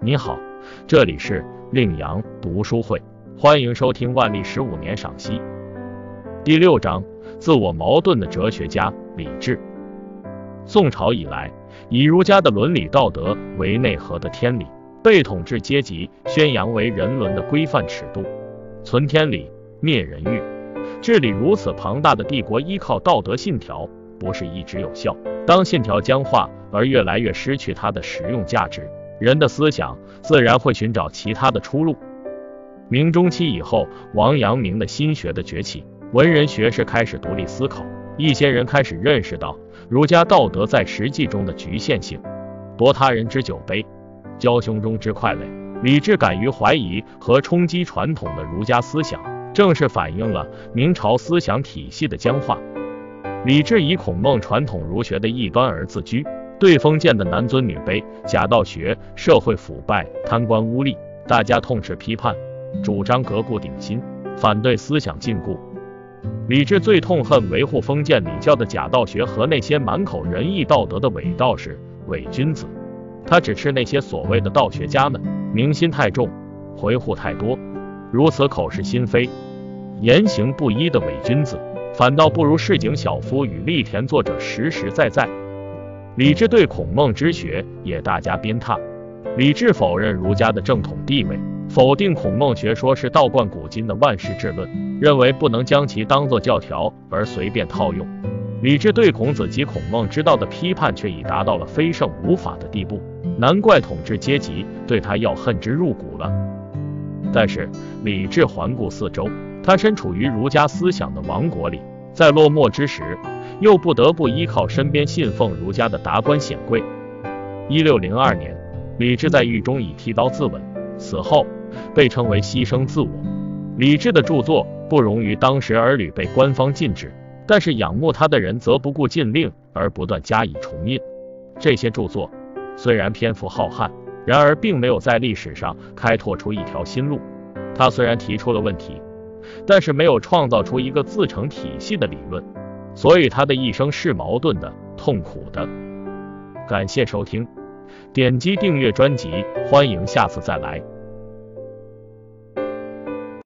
你好，这里是令阳读书会，欢迎收听万历十五年赏析。第六章：自我矛盾的哲学家李治。宋朝以来，以儒家的伦理道德为内核的天理，被统治阶级宣扬为人伦的规范尺度。存天理，灭人欲。治理如此庞大的帝国，依靠道德信条不是一直有效。当信条僵化而越来越失去它的实用价值。人的思想自然会寻找其他的出路。明中期以后，王阳明的心学的崛起，文人学士开始独立思考，一些人开始认识到儒家道德在实际中的局限性。夺他人之酒杯，交胸中之快垒。李治敢于怀疑和冲击传统的儒家思想，正是反映了明朝思想体系的僵化。李治以孔孟传统儒学的异端而自居。对封建的男尊女卑、假道学、社会腐败、贪官污吏，大家痛斥批判，主张革故鼎新，反对思想禁锢。李治最痛恨维护封建礼教的假道学和那些满口仁义道德的伪道士、伪君子。他只斥那些所谓的道学家们明心太重，回护太多，如此口是心非、言行不一的伪君子，反倒不如市井小夫与立田作者实实在在。李治对孔孟之学也大加鞭挞。李治否认儒家的正统地位，否定孔孟学说是道贯古今的万世之论，认为不能将其当作教条而随便套用。李治对孔子及孔孟之道的批判却已达到了非圣无法的地步，难怪统治阶级对他要恨之入骨了。但是李治环顾四周，他身处于儒家思想的王国里，在落寞之时。又不得不依靠身边信奉儒家的达官显贵。一六零二年，李治在狱中以剃刀自刎，死后被称为牺牲自我。李治的著作不容于当时儿女被官方禁止，但是仰慕他的人则不顾禁令而不断加以重印。这些著作虽然篇幅浩瀚，然而并没有在历史上开拓出一条新路。他虽然提出了问题，但是没有创造出一个自成体系的理论。所以他的一生是矛盾的、痛苦的。感谢收听，点击订阅专辑，欢迎下次再来。